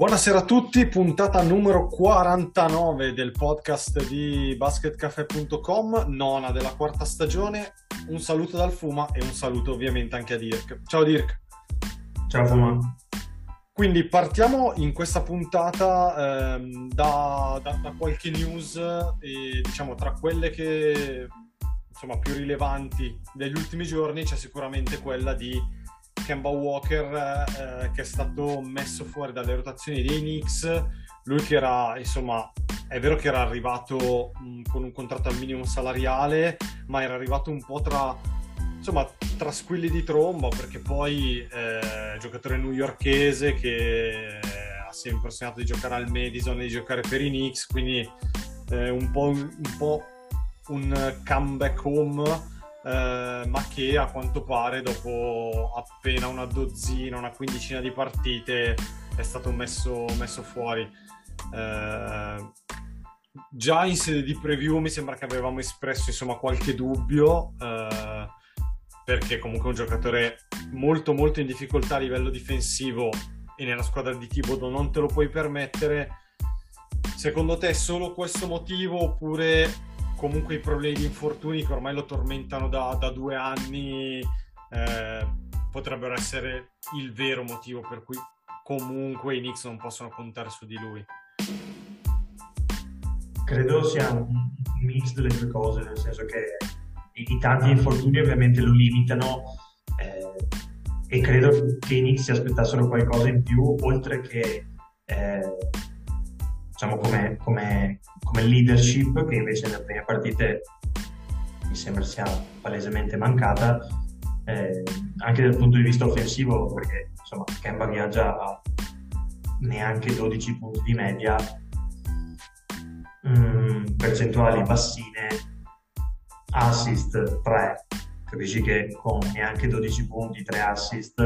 Buonasera a tutti, puntata numero 49 del podcast di basketcafe.com, nona della quarta stagione. Un saluto dal Fuma e un saluto ovviamente anche a Dirk. Ciao Dirk. Ciao Fuma. Quindi partiamo in questa puntata ehm, da, da- da qualche news e diciamo tra quelle che insomma più rilevanti degli ultimi giorni c'è sicuramente quella di Kemba Walker eh, che è stato messo fuori dalle rotazioni dei Knicks. Lui che era insomma è vero che era arrivato mh, con un contratto al minimo salariale ma era arrivato un po' tra insomma tra squilli di tromba perché poi eh, giocatore newyorkese che ha sempre sognato di giocare al Madison e di giocare per i Knicks quindi eh, un po' un po' un comeback home eh, ma che a quanto pare dopo appena una dozzina, una quindicina di partite è stato messo, messo fuori. Eh, già in sede di preview mi sembra che avevamo espresso insomma qualche dubbio eh, perché comunque è un giocatore molto molto in difficoltà a livello difensivo e nella squadra di Thibodeau non te lo puoi permettere. Secondo te è solo questo motivo oppure comunque i problemi di infortuni che ormai lo tormentano da, da due anni eh, potrebbero essere il vero motivo per cui comunque i Knicks non possono contare su di lui. Credo sia un mix delle due cose, nel senso che i, i tanti infortuni ovviamente lo limitano eh, e credo che i Knicks si aspettassero qualcosa in più, oltre che eh, diciamo come, come- come leadership, che invece nelle prime partite mi sembra sia palesemente mancata, eh, anche dal punto di vista offensivo, perché insomma Kemba viaggia a neanche 12 punti di media, mm, percentuali bassine, assist 3, capisci che con neanche 12 punti, 3 assist,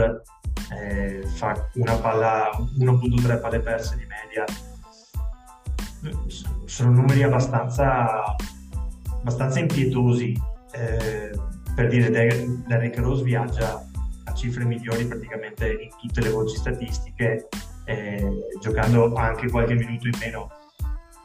eh, fa una palla, 1.3 palle perse di media. Sono numeri abbastanza, abbastanza impietosi. Eh, per dire, Der- Derrick Rose viaggia a cifre migliori praticamente in tutte le voci statistiche, eh, giocando anche qualche minuto in meno.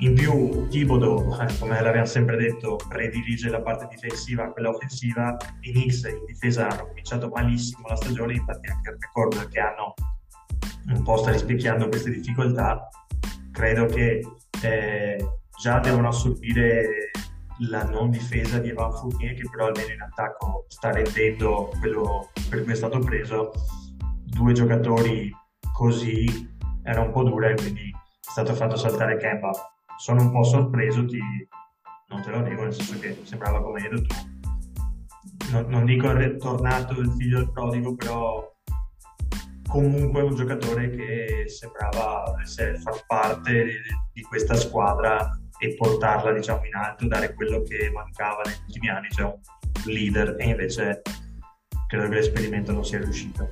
In più, Thibodeau, eh, come l'abbiamo sempre detto, predilige la parte difensiva a quella offensiva. I Knicks in difesa hanno cominciato malissimo la stagione, infatti anche il record che hanno un po' sta rispecchiando queste difficoltà. Credo che eh, già devono assorbire la non difesa di Evan Fournier, che però almeno in attacco sta rendendo quello per cui è stato preso. Due giocatori così era un po' dura e quindi è stato fatto saltare Kemba. Sono un po' sorpreso, ti... non te lo nego, nel senso che sembrava come hai detto tu. Non, non dico è tornato il figlio del prodigo, però comunque un giocatore che sembrava essere, far parte di, questa squadra e portarla diciamo in alto, dare quello che mancava negli ultimi anni, cioè un leader e invece credo che l'esperimento non sia riuscito.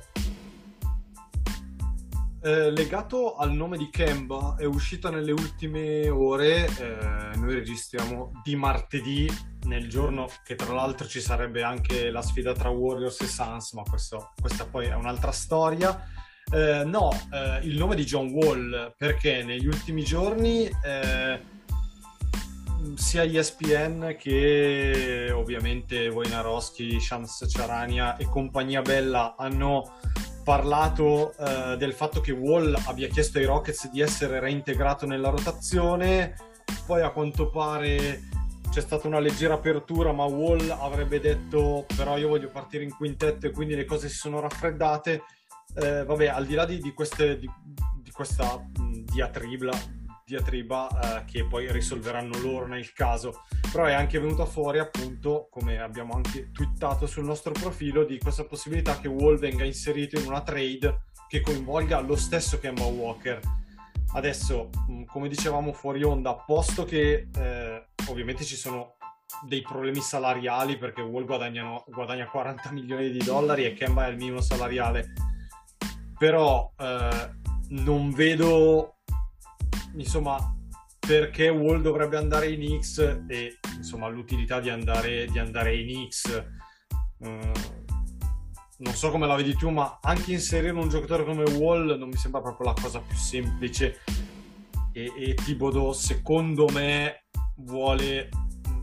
Eh, legato al nome di Kemba, è uscita nelle ultime ore, eh, noi registriamo di martedì, nel giorno che tra l'altro ci sarebbe anche la sfida tra Warriors e Suns, ma questo- questa poi è un'altra storia. Eh, no, eh, il nome di John Wall, perché negli ultimi giorni eh, sia ESPN che ovviamente Wojnarowski, Shams Charania e compagnia bella hanno parlato eh, del fatto che Wall abbia chiesto ai Rockets di essere reintegrato nella rotazione, poi a quanto pare c'è stata una leggera apertura, ma Wall avrebbe detto però io voglio partire in quintetto e quindi le cose si sono raffreddate. Eh, vabbè, al di là di, di queste- di- di questa mh, diatribla, diatriba eh, che poi risolveranno loro nel caso, però è anche venuta fuori appunto, come abbiamo anche twittato sul nostro profilo, di questa possibilità che Wall venga inserito in una trade che coinvolga lo stesso Kemba Walker. Adesso, mh, come dicevamo fuori onda, posto che eh, ovviamente ci sono dei problemi salariali perché Wall guadagna 40 milioni di dollari e Kemba è il minimo salariale, però eh, non vedo insomma perché Wall dovrebbe andare in X e insomma l'utilità di andare, di andare in X. Uh, non so come la vedi tu, ma anche inserire un giocatore come Wall non mi sembra proprio la cosa più semplice. E, e Thibodeau, secondo me, vuole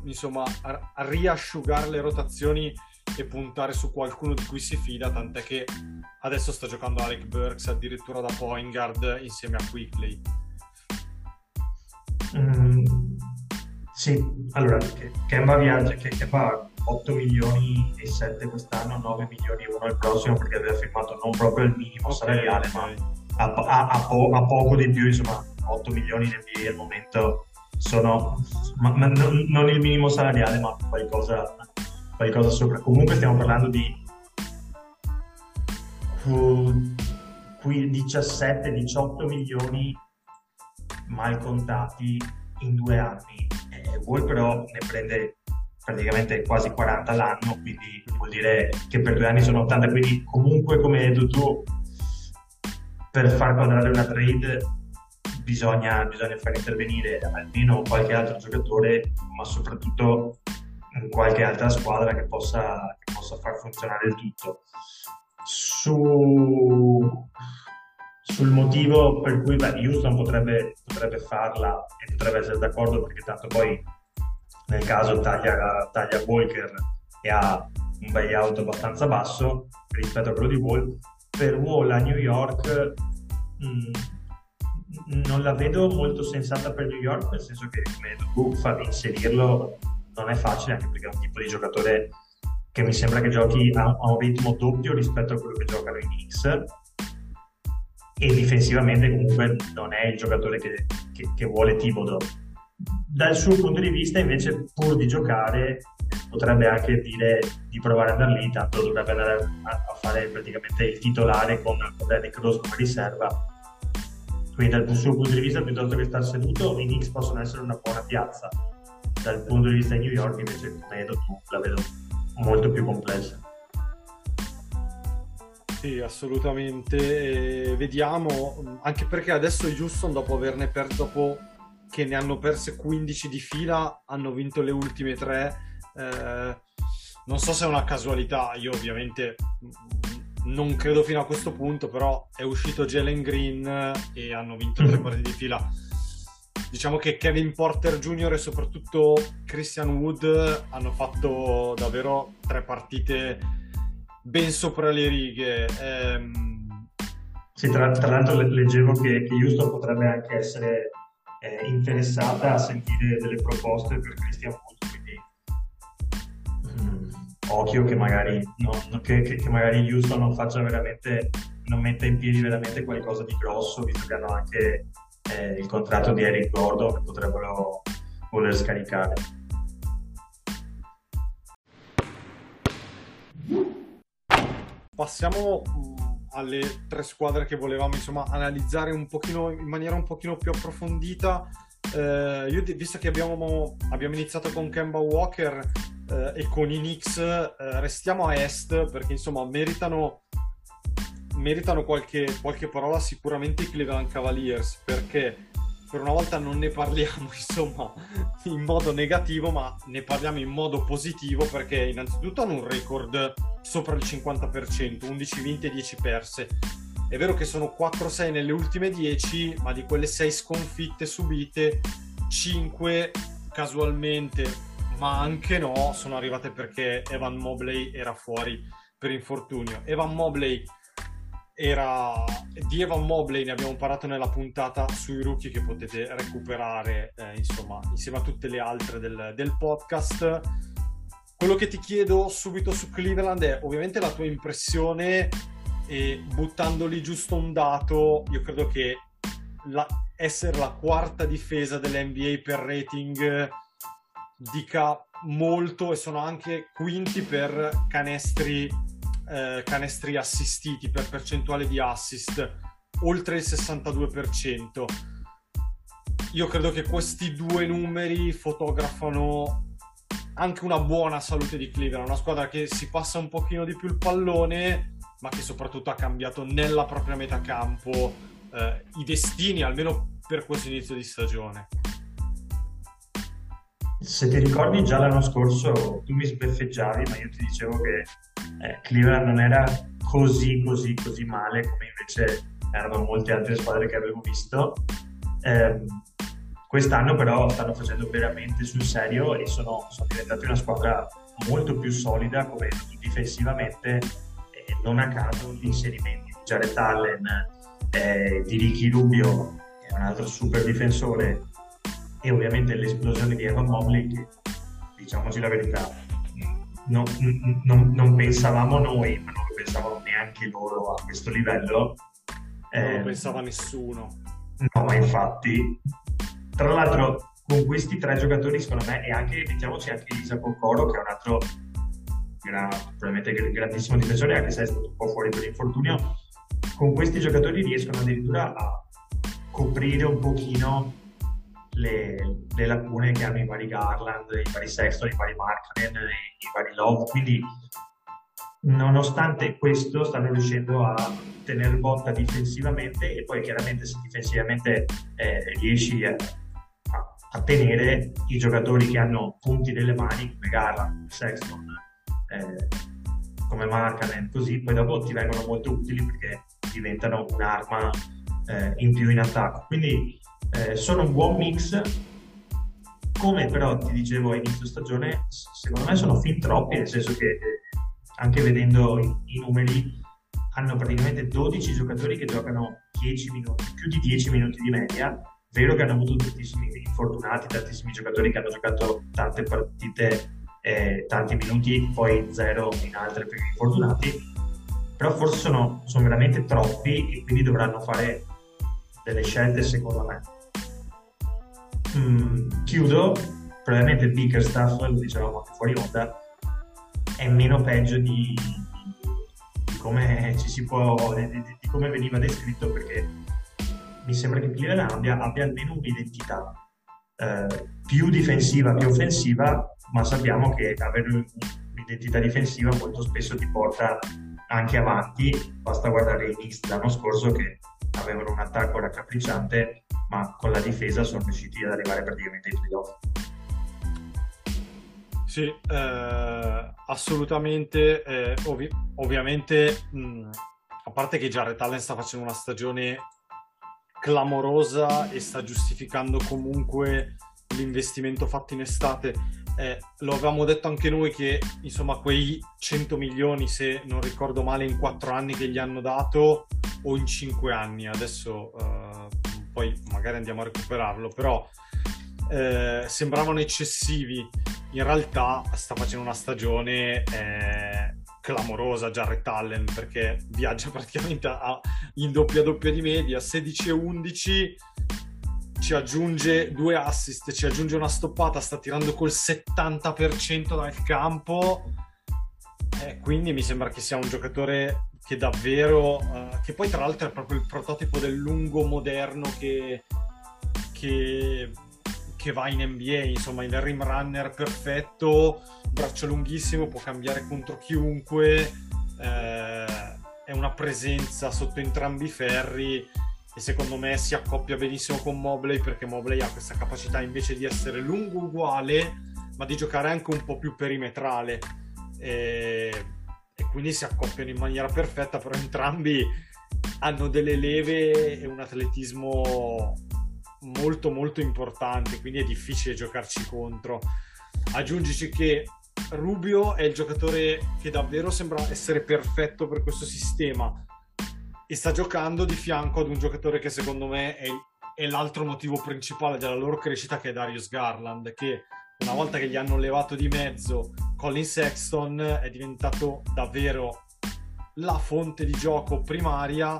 insomma a riasciugare le rotazioni e puntare su qualcuno di cui si fida, tant'è che adesso sta giocando Alec Burks addirittura da point guard insieme a Quickly. Mm, sì, allora, Kemba viaggia, che Kemba 8 milioni e 7 quest'anno, 9 milioni e 1 il prossimo perché aveva firmato non proprio il minimo salariale, ma a, a, a, po- a, poco di più, insomma 8 milioni in NBA al momento sono ma, ma non, non, il minimo salariale, ma qualcosa, qualcosa sopra. Comunque stiamo parlando di uh, 17-18 milioni mal contati in due anni. Eh, Wall però ne prende praticamente quasi 40 l'anno, quindi vuol dire che per due anni sono 80, quindi comunque come hai detto tu, per far quadrare una trade bisogna, bisogna far intervenire almeno qualche altro giocatore, ma soprattutto qualche altra squadra che possa, che possa far funzionare il tutto. Su, sul motivo per cui beh, Houston potrebbe, potrebbe farla e potrebbe essere d'accordo perché tanto poi nel caso taglia, taglia Walker e ha un buyout abbastanza basso rispetto a quello di Wall. Per Wall a New York mh, mm, non la vedo molto sensata per New York nel senso che come tu fa inserirlo non è facile anche perché è un tipo di giocatore che mi sembra che giochi a, a un ritmo doppio rispetto a quello che giocano i Knicks e difensivamente comunque non è il giocatore che, che, che vuole Tibodo dal suo punto di vista invece pur di giocare potrebbe anche dire di provare ad andare lì tanto dovrebbe andare a, a fare praticamente il titolare con, Derrick Rose come riserva. Quindi dal suo punto di vista piuttosto che stare seduto i Knicks possono essere una buona piazza. Dal punto di vista di New York invece vedo la vedo molto più complessa sì, assolutamente. E vediamo, anche perché adesso i Houston, dopo averne perso, dopo che ne hanno perse 15 di fila, hanno vinto le ultime tre. Eh, non so se è una casualità, io ovviamente non credo fino a questo punto, però è uscito Jalen Green e hanno vinto tre partite di fila. Diciamo che Kevin Porter Jr. e soprattutto Christian Wood hanno fatto davvero tre partite ben sopra le righe. Ehm... Sì, tra, tra l'altro leggevo che, che Houston potrebbe anche essere eh, interessata a sentire delle proposte per Christian Wood, quindi mm, occhio che magari, no, che, che, che magari Houston non faccia veramente, non metta in piedi veramente qualcosa di grosso, visto che hanno anche eh, il contratto di Eric Gordon che potrebbero voler scaricare. Passiamo alle tre squadre che volevamo insomma analizzare un pochino in maniera un pochino più approfondita. Eh, io, visto che abbiamo, abbiamo, iniziato con Kemba Walker eh, e con i Knicks, eh, restiamo a est perché insomma meritano, meritano qualche, qualche parola sicuramente i Cleveland Cavaliers perché per una volta non ne parliamo insomma in modo negativo ma ne parliamo in modo positivo perché innanzitutto hanno un record sopra il 50% 11 vinte e 10 perse. È vero che sono 4-6 nelle ultime 10 ma di quelle 6 sconfitte subite 5 casualmente ma anche no sono arrivate perché Evan Mobley era fuori per infortunio. Evan Mobley era di Evan Mobley ne abbiamo parlato nella puntata sui rookie che potete recuperare eh, insomma insieme a tutte le altre del, del, podcast. Quello che ti chiedo subito su Cleveland è ovviamente la tua impressione e buttandoli giusto un dato io credo che la, essere la quarta difesa dell'NBA per rating dica molto e sono anche quinti per canestri eh, canestri assistiti per percentuale di assist oltre il 62%. Io credo che questi due numeri fotografano anche una buona salute di Cleveland, una squadra che si passa un pochino di più il pallone, ma che soprattutto ha cambiato nella propria metà campo eh, i destini, almeno per questo inizio di stagione. Se ti ricordi già l'anno scorso tu mi sbeffeggiavi, ma io ti dicevo che eh, Cleveland non era così così così male come invece erano molte altre squadre che avevo visto. Eh, quest'anno però stanno facendo veramente sul serio e sono, sono diventati una squadra molto più solida come difensivamente e non a caso gli inserimenti di Jared Allen, eh, di Ricky Rubio, che è un altro super difensore, e ovviamente l'esplosione di Evan Mobley che, diciamoci la verità, non, non, non pensavamo noi, ma non lo pensavano neanche loro a questo livello non lo eh, pensava nessuno. No, ma infatti. Tra l'altro, con questi tre giocatori, secondo me, e anche, mettiamoci anche Isaac Okoro, che è un altro gran, probabilmente grandissimo difensore, anche se è stato un po' fuori per l'infortunio, con questi giocatori riescono addirittura a coprire un pochino le, le, lacune che hanno i vari Garland, i vari Sexton, i vari Markkanen, i, i vari Love, quindi nonostante questo stanno riuscendo a tenere botta difensivamente e poi chiaramente se difensivamente eh, riesci a, a, tenere i giocatori che hanno punti nelle mani come Garland, Sexton, eh, come Markanen, così poi dopo ti vengono molto utili perché diventano un'arma eh, in più in attacco. Quindi eh, sono un buon mix come però ti dicevo a inizio stagione, secondo me sono fin troppi, nel senso che eh, anche vedendo i, i numeri hanno praticamente 12 giocatori che giocano 10 minuti, più di 10 minuti di media. Vero che hanno avuto tantissimi infortunati, tantissimi giocatori che hanno giocato tante partite, eh, tanti minuti, poi zero in altre gli infortunati. Però forse sono, sono veramente troppi e quindi dovranno fare delle scelte secondo me. Mm, chiudo, probabilmente il Bickerstaff, lo dicevamo anche fuori onda, è meno peggio di, di come può di, di, come veniva descritto perché mi sembra che Cleveland abbia, abbia almeno un'identità eh, più difensiva che offensiva ma sappiamo che avere un'identità difensiva molto spesso ti porta anche avanti. Basta guardare i Knicks l'anno scorso che avevano un attacco raccapricciante ma con la difesa sono riusciti ad arrivare praticamente ai playoff sì, eh, assolutamente. Eh, ovvi- ovviamente, mh, a parte che Jared Allen sta facendo una stagione clamorosa e sta giustificando comunque l'investimento fatto in estate. Eh, lo avevamo detto anche noi che insomma quei 100 milioni, se non ricordo male, in 4 anni che gli hanno dato o in 5 anni, adesso eh, poi magari andiamo a recuperarlo, però eh, sembravano eccessivi. In realtà sta facendo una stagione eh, clamorosa Jarrett Allen perché viaggia praticamente a, in doppia doppia di media 16 e 11 ci aggiunge due assist ci aggiunge una stoppata sta tirando col 70% dal campo. Eh, quindi mi sembra che sia un giocatore che davvero uh, che poi tra l'altro è proprio il prototipo del lungo moderno che, che che va in NBA, insomma il rim runner perfetto, braccio lunghissimo, può cambiare contro chiunque, eh, è una presenza sotto entrambi i ferri e secondo me si accoppia benissimo con Mobley perché Mobley ha questa capacità invece di essere lungo uguale ma di giocare anche un po' più perimetrale. E, e quindi si accoppiano in maniera perfetta però entrambi hanno delle leve e un atletismo molto molto importante, quindi è difficile giocarci contro. Aggiungici che Rubio è il giocatore che davvero sembra essere perfetto per questo sistema e sta giocando di fianco ad un giocatore che secondo me è, è l'altro motivo principale della loro crescita che è Darius Garland che una volta che gli hanno levato di mezzo Colin Sexton è diventato davvero la fonte di gioco primaria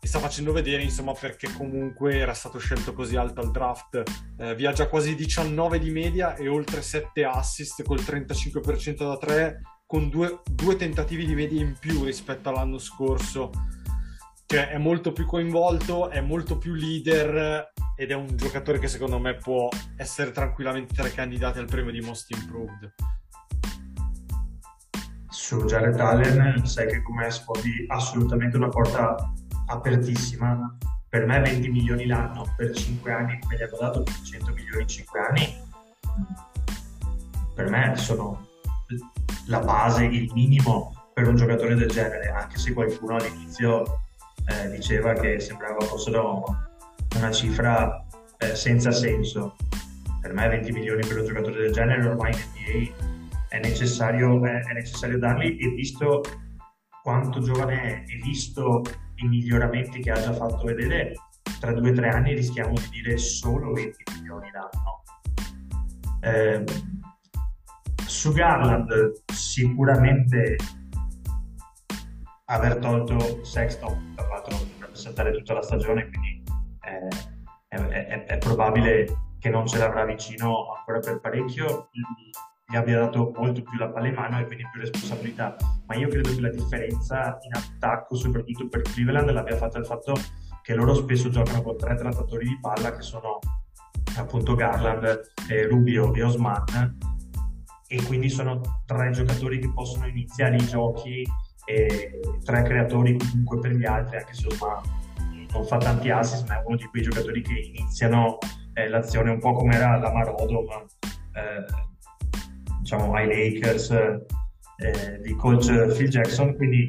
e sta facendo vedere insomma perché comunque era stato scelto così alto al draft eh, viaggia quasi 19 di media e oltre 7 assist col 35% da 3 con due, due tentativi di media in più rispetto all'anno scorso. Cioè, è molto più coinvolto, è molto più leader ed è un giocatore che secondo me può essere tranquillamente tra i candidati al premio di Most Improved. Su Jared Allen sai che come sfondi assolutamente una porta apertissima. Per me 20 milioni l'anno per 5 anni, come gli hanno dato 100 milioni in 5 anni, per me sono la base, il minimo per un giocatore del genere, anche se qualcuno all'inizio eh, diceva che sembrava fossero una cifra eh, senza senso. Per me 20 milioni per un giocatore del genere ormai in NBA è necessario, è necessario darli e visto quanto giovane è e visto i miglioramenti che ha già fatto vedere, tra due o tre anni rischiamo di dire solo 20 milioni l'anno. Eh, su Garland sicuramente aver tolto Sexton, tra l'altro dovrebbe saltare tutta la stagione, quindi è, è, è, probabile che non ce l'avrà vicino ancora per parecchio, gli abbia dato molto più la palla in mano e quindi più responsabilità. Ma io credo che la differenza in attacco, soprattutto per Cleveland, l'abbia fatta il fatto che loro spesso giocano con tre trattatori di palla che sono appunto Garland, eh, Rubio e Osman e quindi sono tre giocatori che possono iniziare i giochi e tre creatori comunque per gli altri, anche se Osman non fa tanti assist, ma è uno di quei giocatori che iniziano eh, l'azione un po' come era la Marodom, eh, diciamo ai Lakers eh, di coach Phil Jackson, quindi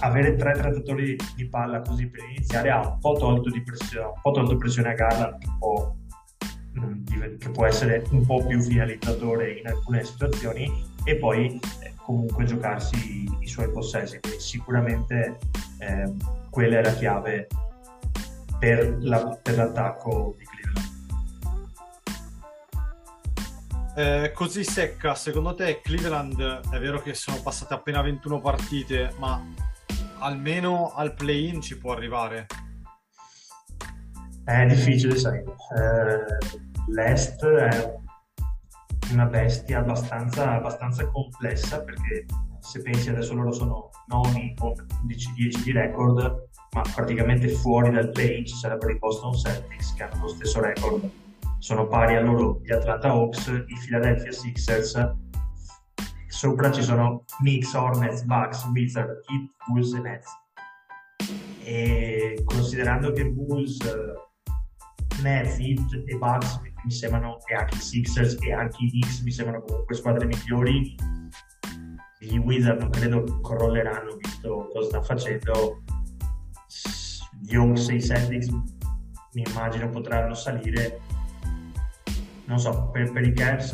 avere tre trattatori di palla così per iniziare ha un po' tolto, di pressione, un po' tolto pressione a può, mm, che può essere un po' più finalizzatore in alcune situazioni. E poi eh, comunque giocarsi i, suoi possessi. Quindi sicuramente eh, quella è la chiave per, la, per l'attacco di Cleveland. Eh, così secca, secondo te Cleveland è vero che sono passate appena 21 partite, ma almeno al play-in ci può arrivare? È difficile, sai. Eh, L'Est è una bestia abbastanza, abbastanza complessa perché se pensi adesso loro sono noni con 11-10 di record, ma praticamente fuori dal play ci sarebbero i Boston Celtics che hanno lo stesso record. Sono pari a loro gli Atlanta Hawks, i Philadelphia Sixers, sopra ci sono Knicks, Hornets, Bucks, Wizards, Heat, Bulls e Nets. E considerando che Bulls, Nets, Heat e Bucks mi sembrano, e anche i Sixers e anche i Knicks mi sembrano comunque squadre migliori, gli Wizards non credo crolleranno visto cosa stanno facendo. Gli Hawks e i Celtics mi immagino potranno salire. Non so, per, per i Cavs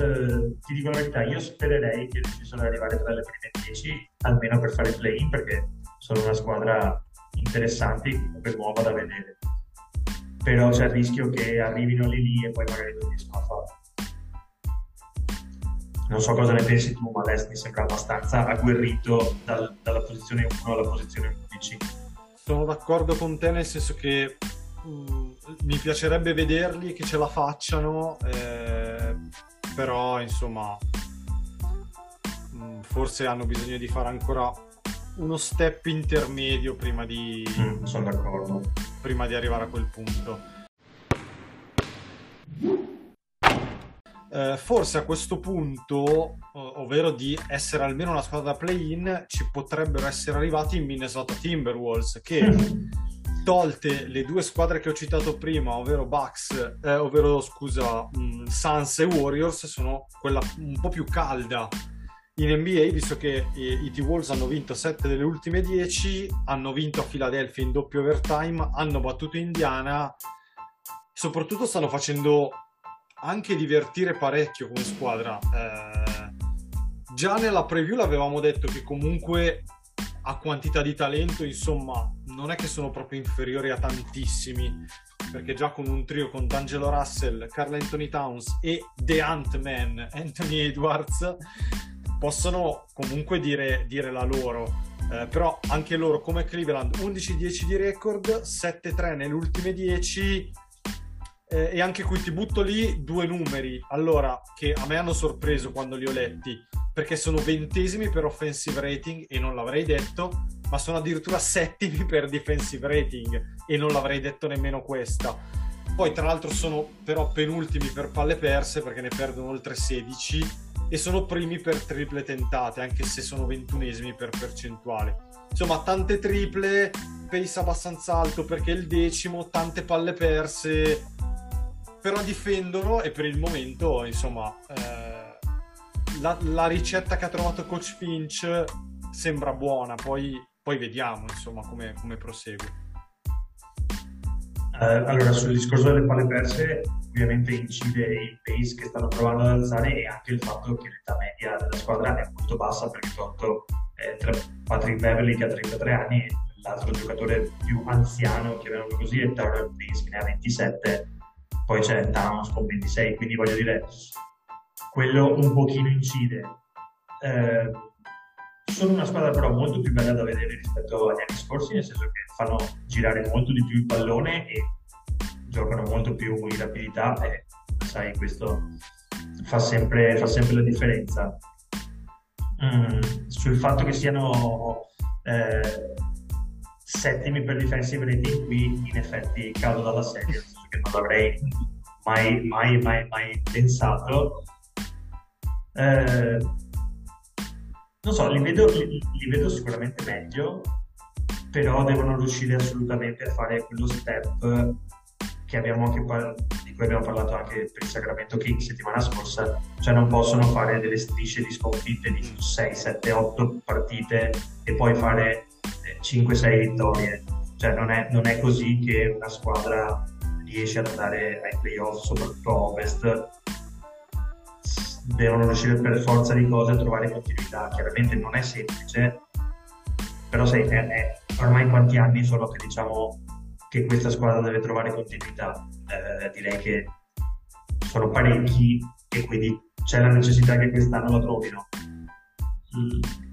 ti dico la verità, io spererei che riuscissero ad arrivare tra le prime 10 almeno per fare play-in perché sono una squadra interessante comunque nuova da vedere però c'è il rischio che arrivino lì lì e poi magari non riescono a farlo non so cosa ne pensi tu, ma l'Est mi sembra abbastanza agguerrito dal, dalla posizione 1 alla posizione 11. Sono d'accordo con te nel senso che mh, mm, mi piacerebbe vederli che ce la facciano, eh, però insomma mh, mm, forse hanno bisogno di fare ancora uno step intermedio prima di, mm, sono d'accordo. Prima di arrivare a quel punto. eh, forse a questo punto, ovvero di essere almeno una squadra da play-in, ci potrebbero essere arrivati i Minnesota Timberwolves che tolte le due squadre che ho citato prima, ovvero Bucks, eh, ovvero scusa, mh, mm, Suns e Warriors, sono quella un po' più calda in NBA, visto che i, i T-Wolves hanno vinto 7 delle ultime 10, hanno vinto a Philadelphia in doppio overtime, hanno battuto Indiana, soprattutto stanno facendo anche divertire parecchio come squadra. Eh, già nella preview l'avevamo detto che comunque a quantità di talento, insomma, non è che sono proprio inferiori a tantissimi, perché già con un trio con D'Angelo Russell, Carl Anthony Towns e The Ant-Man, Anthony Edwards, possono comunque dire, dire la loro. Eh, però anche loro come Cleveland 11-10 di record 7-3 nelle ultime 10 eh, e anche qui ti butto lì due numeri, allora, che a me hanno sorpreso quando li ho letti. perché sono ventesimi per offensive rating e non l'avrei detto, ma sono addirittura settimi per defensive rating e non l'avrei detto nemmeno questa. Poi tra l'altro sono però penultimi per palle perse perché ne perdono oltre 16 e sono primi per triple tentate, anche se sono ventunesimi per percentuale. Insomma, tante triple, pace abbastanza alto perché è il decimo, tante palle perse, però difendono e per il momento, insomma, eh, la, la, ricetta che ha trovato Coach Finch sembra buona, poi, poi vediamo insomma come, come prosegue. Uh, allora, sul discorso delle palle perse, ovviamente incide il pace che stanno provando ad alzare e anche il fatto che l'età media della squadra è molto bassa perché tolto eh, tra Patrick Beverly che ha 33 anni e l'altro giocatore più anziano, chiamiamolo così, è Tyler Prince che ne ha 27, poi c'è Towns con 26, quindi voglio dire, quello un pochino incide. Eh, sono una squadra però molto più bella da vedere rispetto agli anni scorsi, nel senso che fanno girare molto di più il pallone e giocano molto più in rapidità e sai, questo fa sempre, fa sempre la differenza. Mm, sul fatto che siano eh, settimi per defensive rating qui in effetti cado dalla sedia, nel senso che non l'avrei mai, mai, mai, mai pensato eh, non so, li vedo, li, li vedo, sicuramente meglio, però devono riuscire assolutamente a fare quello step anche di cui abbiamo parlato anche per il Sacramento King settimana scorsa, cioè non possono fare delle strisce di sconfitte di 6, 7, 8 partite e poi fare 5, eh, 6 vittorie. Cioè non è, non è così che una squadra riesce ad andare ai playoff, soprattutto a Ovest, devono riuscire per forza di cose a trovare continuità. Chiaramente non è semplice, però sai, è, è, ormai quanti anni sono che diciamo che questa squadra deve trovare continuità? Eh, direi che sono parecchi e quindi c'è la necessità che quest'anno la trovino.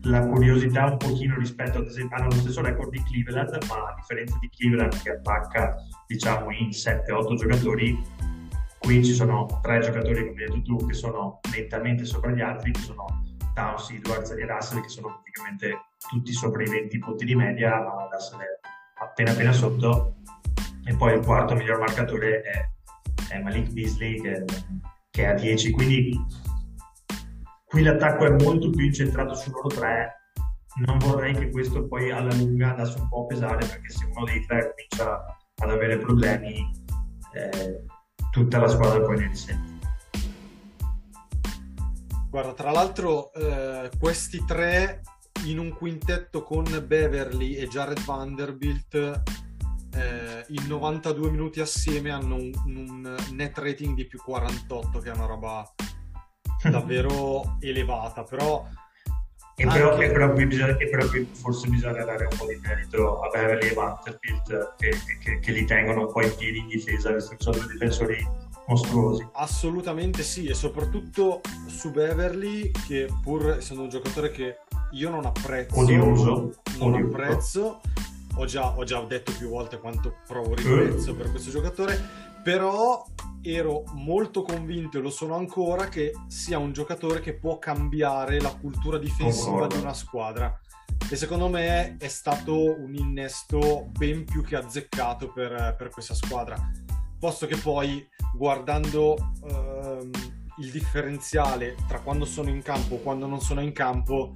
La curiosità un pochino rispetto ad esempio hanno lo stesso record di Cleveland, ma a differenza di Cleveland che attacca diciamo in 7-8 giocatori, Qui ci sono tre giocatori, come hai detto tu, che sono nettamente sopra gli altri, che sono Towns, Edwards e Russell, che sono praticamente tutti sopra i 20 punti di media, ma Russell è appena appena sotto. E poi il quarto miglior marcatore è, è Malik Beasley, che, che è a 10. Quindi qui l'attacco è molto più incentrato su loro tre. Non vorrei che questo poi alla lunga andasse un po' a pesare, perché se uno dei tre comincia ad avere problemi... Eh, tutta la squadra poi ne risente. Guarda, tra l'altro eh, questi tre in un quintetto con Beverly e Jared Vanderbilt eh, in 92 minuti assieme hanno un, un, net rating di più 48 che è una roba davvero elevata però e però, e, però bisogna, e però, qui forse bisogna dare un po' di merito a Beverly e Vanderbilt che, che, che, li tengono un po' in piedi in difesa, visto che sono due difensori mostruosi. Assolutamente sì, e soprattutto su Beverly, che pur essendo un giocatore che io non apprezzo, odioso, non odioso. apprezzo, ho già, ho già, detto più volte quanto provo ribrezzo uh. per questo giocatore, però ero molto convinto e lo sono ancora che sia un giocatore che può cambiare la cultura difensiva di una squadra. E secondo me è stato un innesto ben più che azzeccato per, per questa squadra. Posto che poi guardando ehm, il differenziale tra quando sono in campo e quando non sono in campo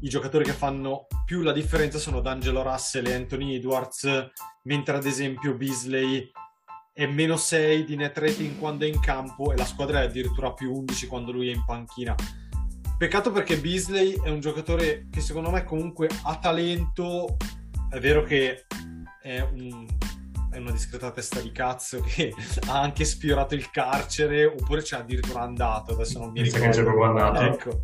i giocatori che fanno più la differenza sono D'Angelo Russell e Anthony Edwards mentre ad esempio Beasley è meno 6 di net rating quando è in campo e la squadra è addirittura più 11 quando lui è in panchina. Peccato perché Beasley è un giocatore che secondo me comunque ha talento, è vero che è, un, è una discreta testa di cazzo che ha anche sfiorato il carcere oppure c'è addirittura andato, adesso non mi ricordo. Che c'è proprio andato. Ecco.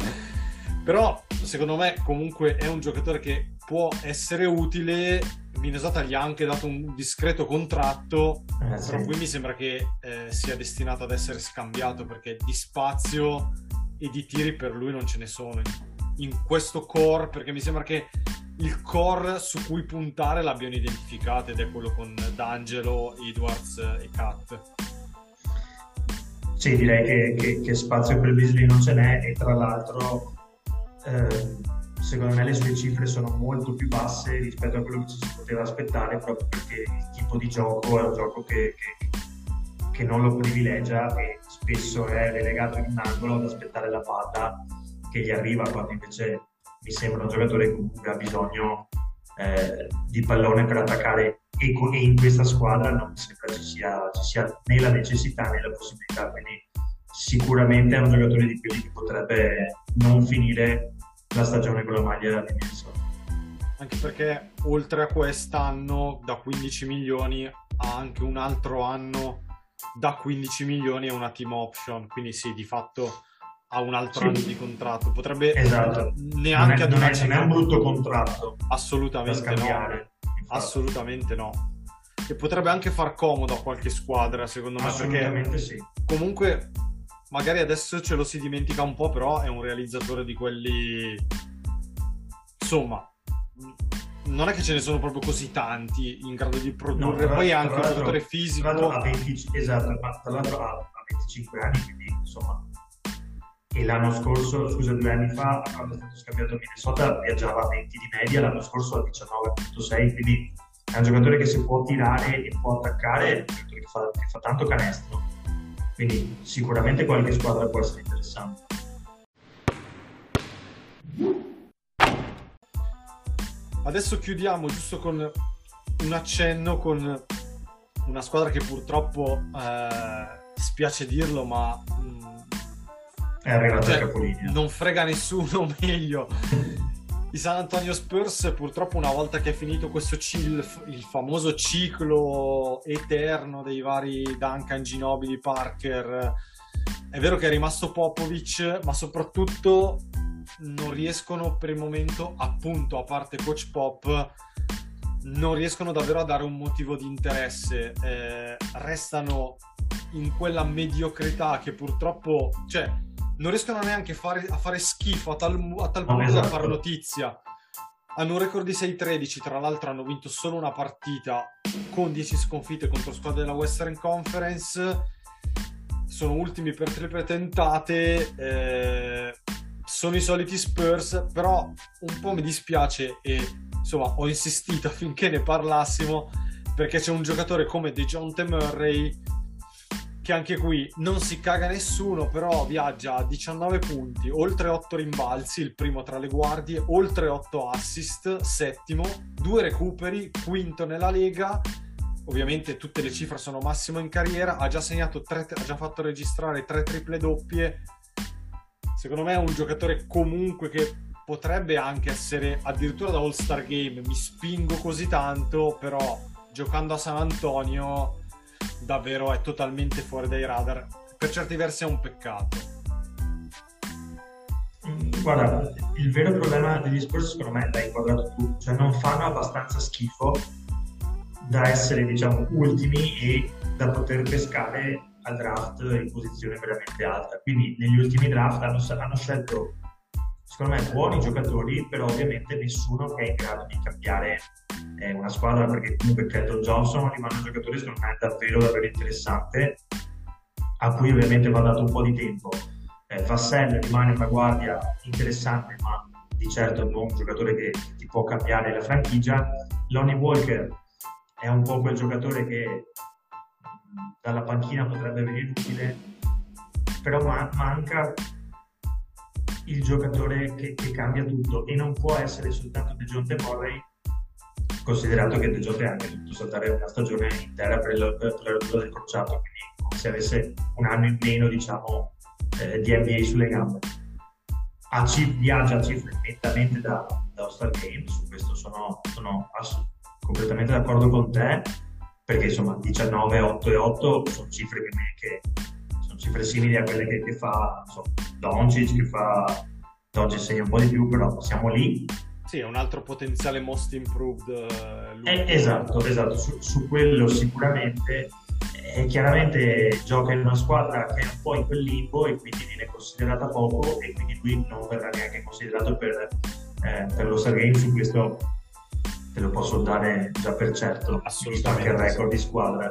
Però secondo me comunque è un giocatore che può essere utile Minnesota gli ha anche dato un discreto contratto, eh, sì. però qui mi sembra che eh, sia destinato ad essere scambiato perché di spazio e di tiri per lui non ce ne sono in, questo core, perché mi sembra che il core su cui puntare l'abbiano identificato ed è quello con D'Angelo, Edwards e Kat. Sì, direi che, che, che spazio per Beasley non ce n'è e tra l'altro eh, secondo me le sue cifre sono molto più basse rispetto a quello che ci si poteva aspettare proprio perché il tipo di gioco è un gioco che, che, che non lo privilegia e spesso è relegato in un angolo ad aspettare la palla che gli arriva quando invece mi sembra un giocatore che comunque ha bisogno eh, di pallone per attaccare e, e, in questa squadra non mi sembra ci sia, ci sia né la necessità né la possibilità quindi sicuramente è un giocatore di quelli che potrebbe non finire la stagione con la maglia di Nilsson. Anche perché oltre a quest'anno da 15 milioni ha anche un altro anno da 15 milioni e una team option, quindi sì, di fatto ha un altro sì. anno di contratto. Potrebbe esatto. neanche non è, non è, un brutto contratto. Assolutamente no. Assolutamente no. E potrebbe anche far comodo a qualche squadra, secondo me, perché sì. comunque magari adesso ce lo si dimentica un po', però è un realizzatore di quelli... Insomma, non è che ce ne sono proprio così tanti in grado di produrre, no, poi è anche un giocatore fisico. Tra l'altro ha 20, esatto, tra l'altro ha, ha 25 anni, quindi insomma... E l'anno scorso, scusa, due anni fa, quando è stato scambiato a Minnesota, viaggiava a 20 di media, l'anno scorso a 19.6, quindi è un giocatore che si può tirare e può attaccare, che fa, che fa tanto canestro quindi sicuramente qualche squadra può essere interessante. Adesso chiudiamo giusto con un accenno con una squadra che purtroppo eh, spiace dirlo, ma mh, mm, è arrivata cioè, a capolinea. Non frega nessuno meglio i San Antonio Spurs purtroppo una volta che è finito questo cil- il famoso ciclo eterno dei vari Duncan, Ginobili, Parker è vero che è rimasto Popovic ma soprattutto non riescono per il momento appunto a parte coach Pop non riescono davvero a dare un motivo di interesse. Eh, restano in quella mediocrità che purtroppo cioè non riescono neanche fare, a fare schifo a tal, a tal punto esatto. da fare notizia. Hanno un record di 6-13, tra l'altro hanno vinto solo una partita con 10 sconfitte contro squadre della Western Conference. Sono ultimi per triple tentate. Eh, sono i soliti Spurs, però un po' mi dispiace e insomma ho insistito affinché ne parlassimo perché c'è un giocatore come DeJounte Murray che anche qui non si caga nessuno, però viaggia a 19 punti, oltre 8 rimbalzi, il primo tra le guardie, oltre 8 assist, settimo, due recuperi, quinto nella Lega. Ovviamente tutte le cifre sono massimo in carriera, ha già segnato tre, ha già fatto registrare tre triple doppie. Secondo me è un giocatore comunque che potrebbe anche essere addirittura da All-Star Game, mi spingo così tanto, però giocando a San Antonio davvero è totalmente fuori dai radar. Per certi versi è un peccato. Mm, guarda, il vero problema degli Spurs secondo me l'hai inquadrato tu, cioè non fanno abbastanza schifo da essere diciamo ultimi e da poter pescare al draft in posizione veramente alta. Quindi negli ultimi draft hanno, hanno scelto secondo me buoni giocatori, però ovviamente nessuno che è in grado di cambiare eh, una squadra perché comunque Kelton Johnson rimane un giocatore secondo me davvero davvero interessante a cui ovviamente va dato un po' di tempo. Eh, Vassell rimane una guardia interessante ma di certo non un giocatore che ti può cambiare la franchigia. Lonnie Walker è un po' quel giocatore che dalla panchina potrebbe venire utile, però man- manca il giocatore che, che, cambia tutto e non può essere soltanto De Jonte Murray considerato che De Jonte ha anche dovuto saltare una stagione intera per, la rottura del crociato quindi se avesse un anno in meno diciamo eh, di NBA sulle gambe a cif- viaggia a cifre nettamente da, da All-Star Game su questo sono, sono ass- completamente d'accordo con te perché insomma 19, 8 e 8 sono cifre che, che cifre simili a quelle che, che fa so, Doncic, che fa Doncic segna un po' di più, però siamo lì. Sì, è un altro potenziale most improved. Eh, esatto, esatto, su, su, quello sicuramente. E chiaramente gioca in una squadra che è un po' in quel limbo e quindi viene considerata poco e quindi lui non verrà neanche considerato per, eh, per lo Star Game, su questo te lo posso dare già per certo, visto anche il record di squadra.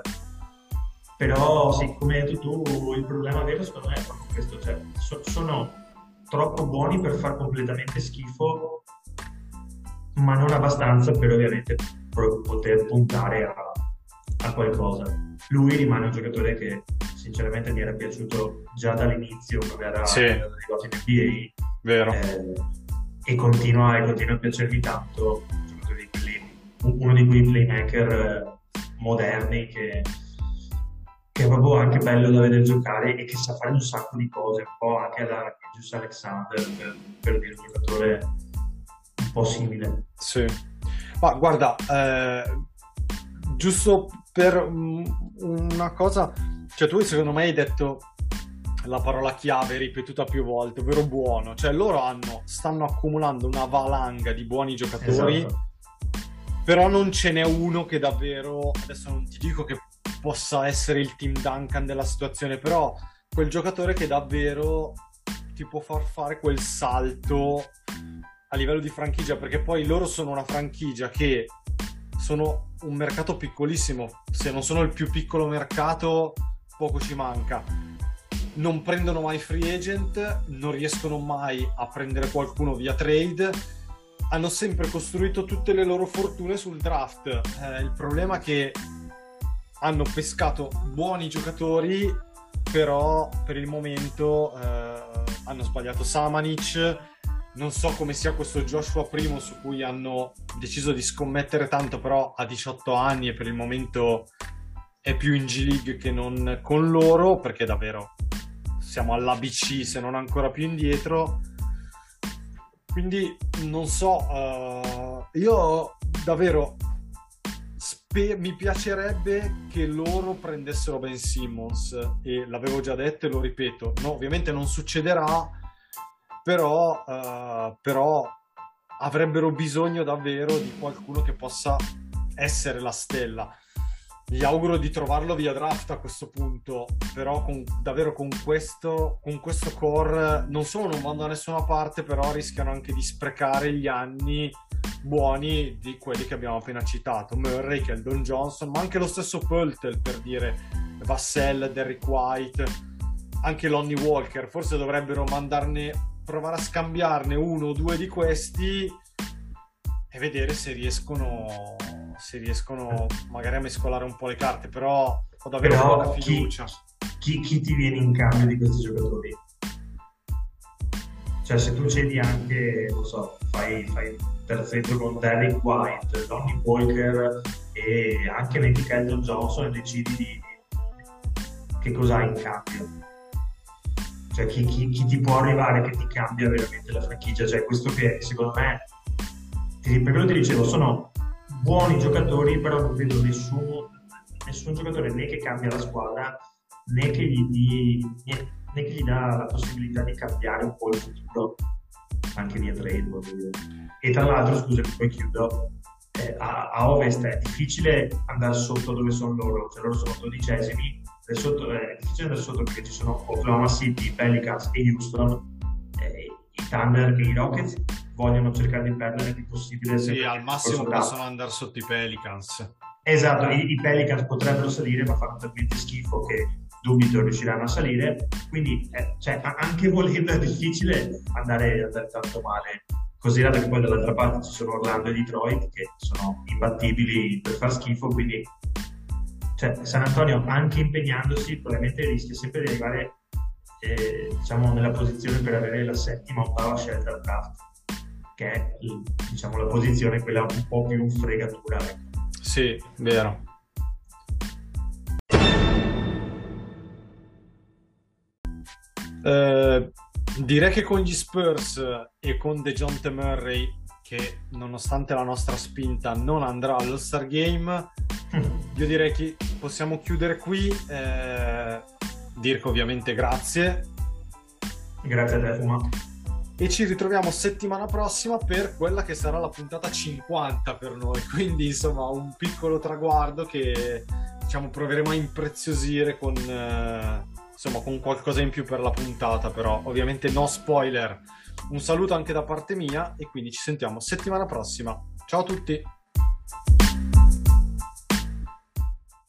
Però sì, come hai detto tu, il problema vero secondo me è proprio questo, cioè so, sono troppo buoni per far completamente schifo, ma non abbastanza per ovviamente poter puntare a, a qualcosa. Lui rimane un giocatore che sinceramente mi era piaciuto già dall'inizio quando era Sì. arrivato in NBA Vero. eh, e, continua, e continua a piacermi tanto uno di quei playmaker eh, moderni che, che è proprio anche bello da vedere giocare e che sa fare un sacco di cose un po' anche alla Gius Alexander per, per dire un giocatore un po' simile Sì. Ma guarda, eh, giusto per una cosa, cioè tu secondo me hai detto la parola chiave ripetuta più volte, ovvero buono, cioè loro hanno, stanno accumulando una valanga di buoni giocatori, Esatto. però non ce n'è uno che davvero, adesso non ti dico che possa essere il Team Duncan della situazione, però quel giocatore che davvero ti può far fare quel salto a livello di franchigia, perché poi loro sono una franchigia che sono un mercato piccolissimo, se non sono il più piccolo mercato poco ci manca. Non prendono mai free agent, non riescono mai a prendere qualcuno via trade, hanno sempre costruito tutte le loro fortune sul draft. Eh, il problema è che hanno pescato buoni giocatori, però per il momento eh, hanno sbagliato Samanic. Non so come sia questo Joshua Primo su cui hanno deciso di scommettere tanto, però ha 18 anni e per il momento è più in G League che non con loro, perché davvero siamo all'ABC se non ancora più indietro. Quindi non so, eh, io davvero spe- mi piacerebbe che loro prendessero Ben Simmons e l'avevo già detto e lo ripeto, no, ovviamente non succederà, però, eh, però avrebbero bisogno davvero di qualcuno che possa essere la stella. Gli auguro di trovarlo via draft a questo punto, però con- davvero con questo, con questo core non solo non vanno da nessuna parte, però rischiano anche di sprecare gli anni buoni di quelli che abbiamo appena citato, Murray, Keldon Johnson, ma anche lo stesso Pöltl per dire Vassell, Derrick White, anche Lonnie Walker, forse dovrebbero mandarne provare a scambiarne uno o due di questi e vedere se riescono se riescono magari a mescolare un po' le carte, però ho davvero Però chi, fiducia. chi- chi ti viene in cambio di questi giocatori? Cioè se tu cedi anche, non so, fai, fai terzetto con Derrick White, Lonnie Walker e anche Nicky Keldon Johnson e decidi di che cosa hai in cambio. Cioè chi, chi- chi ti può arrivare che ti cambia veramente la franchigia? Cioè questo che secondo me, per quello ti dicevo, sono buoni giocatori, però non vedo nessun, nessun giocatore né che cambia la squadra né che gli, di- né- né che gli dà la possibilità di cambiare un po' il futuro anche via trade e tra l'altro scusa poi chiudo eh, a, a ovest è difficile andare sotto dove sono loro cioè loro sono dodicesimi sotto, è difficile andare sotto perché ci sono Oklahoma City, Pelicans e Houston eh, i Thunder e i Rockets vogliono cercare di perdere il più possibile Sì, al massimo possono andare sotto i Pelicans. Esatto, i, i Pelicans potrebbero salire, ma fanno talmente schifo che dubito riusciranno a salire. Quindi, eh, cioè, anche volendo è difficile andare, andare tanto male. Considerato che poi dall'altra parte ci sono Orlando e Detroit che sono imbattibili per far schifo. Quindi, cioè, San Antonio, anche impegnandosi, probabilmente rischia sempre di arrivare eh, diciamo, nella posizione per avere la settima o ottava scelta al draft, che è diciamo, la posizione quella un po' più fregatura. Sì, vero. Eh, direi che con gli Spurs e con DeJounte Murray, che nonostante la nostra spinta non andrà all'All-Star Game, io direi che possiamo chiudere qui. Eh, Dirk ovviamente grazie Grazie a te, Fuma. e ci ritroviamo settimana prossima per quella che sarà la puntata 50 per noi, quindi insomma un piccolo traguardo che diciamo proveremo a impreziosire con, eh, insomma, con qualcosa in più per la puntata, però ovviamente no spoiler. Un saluto anche da parte mia e quindi ci sentiamo settimana prossima. Ciao a tutti!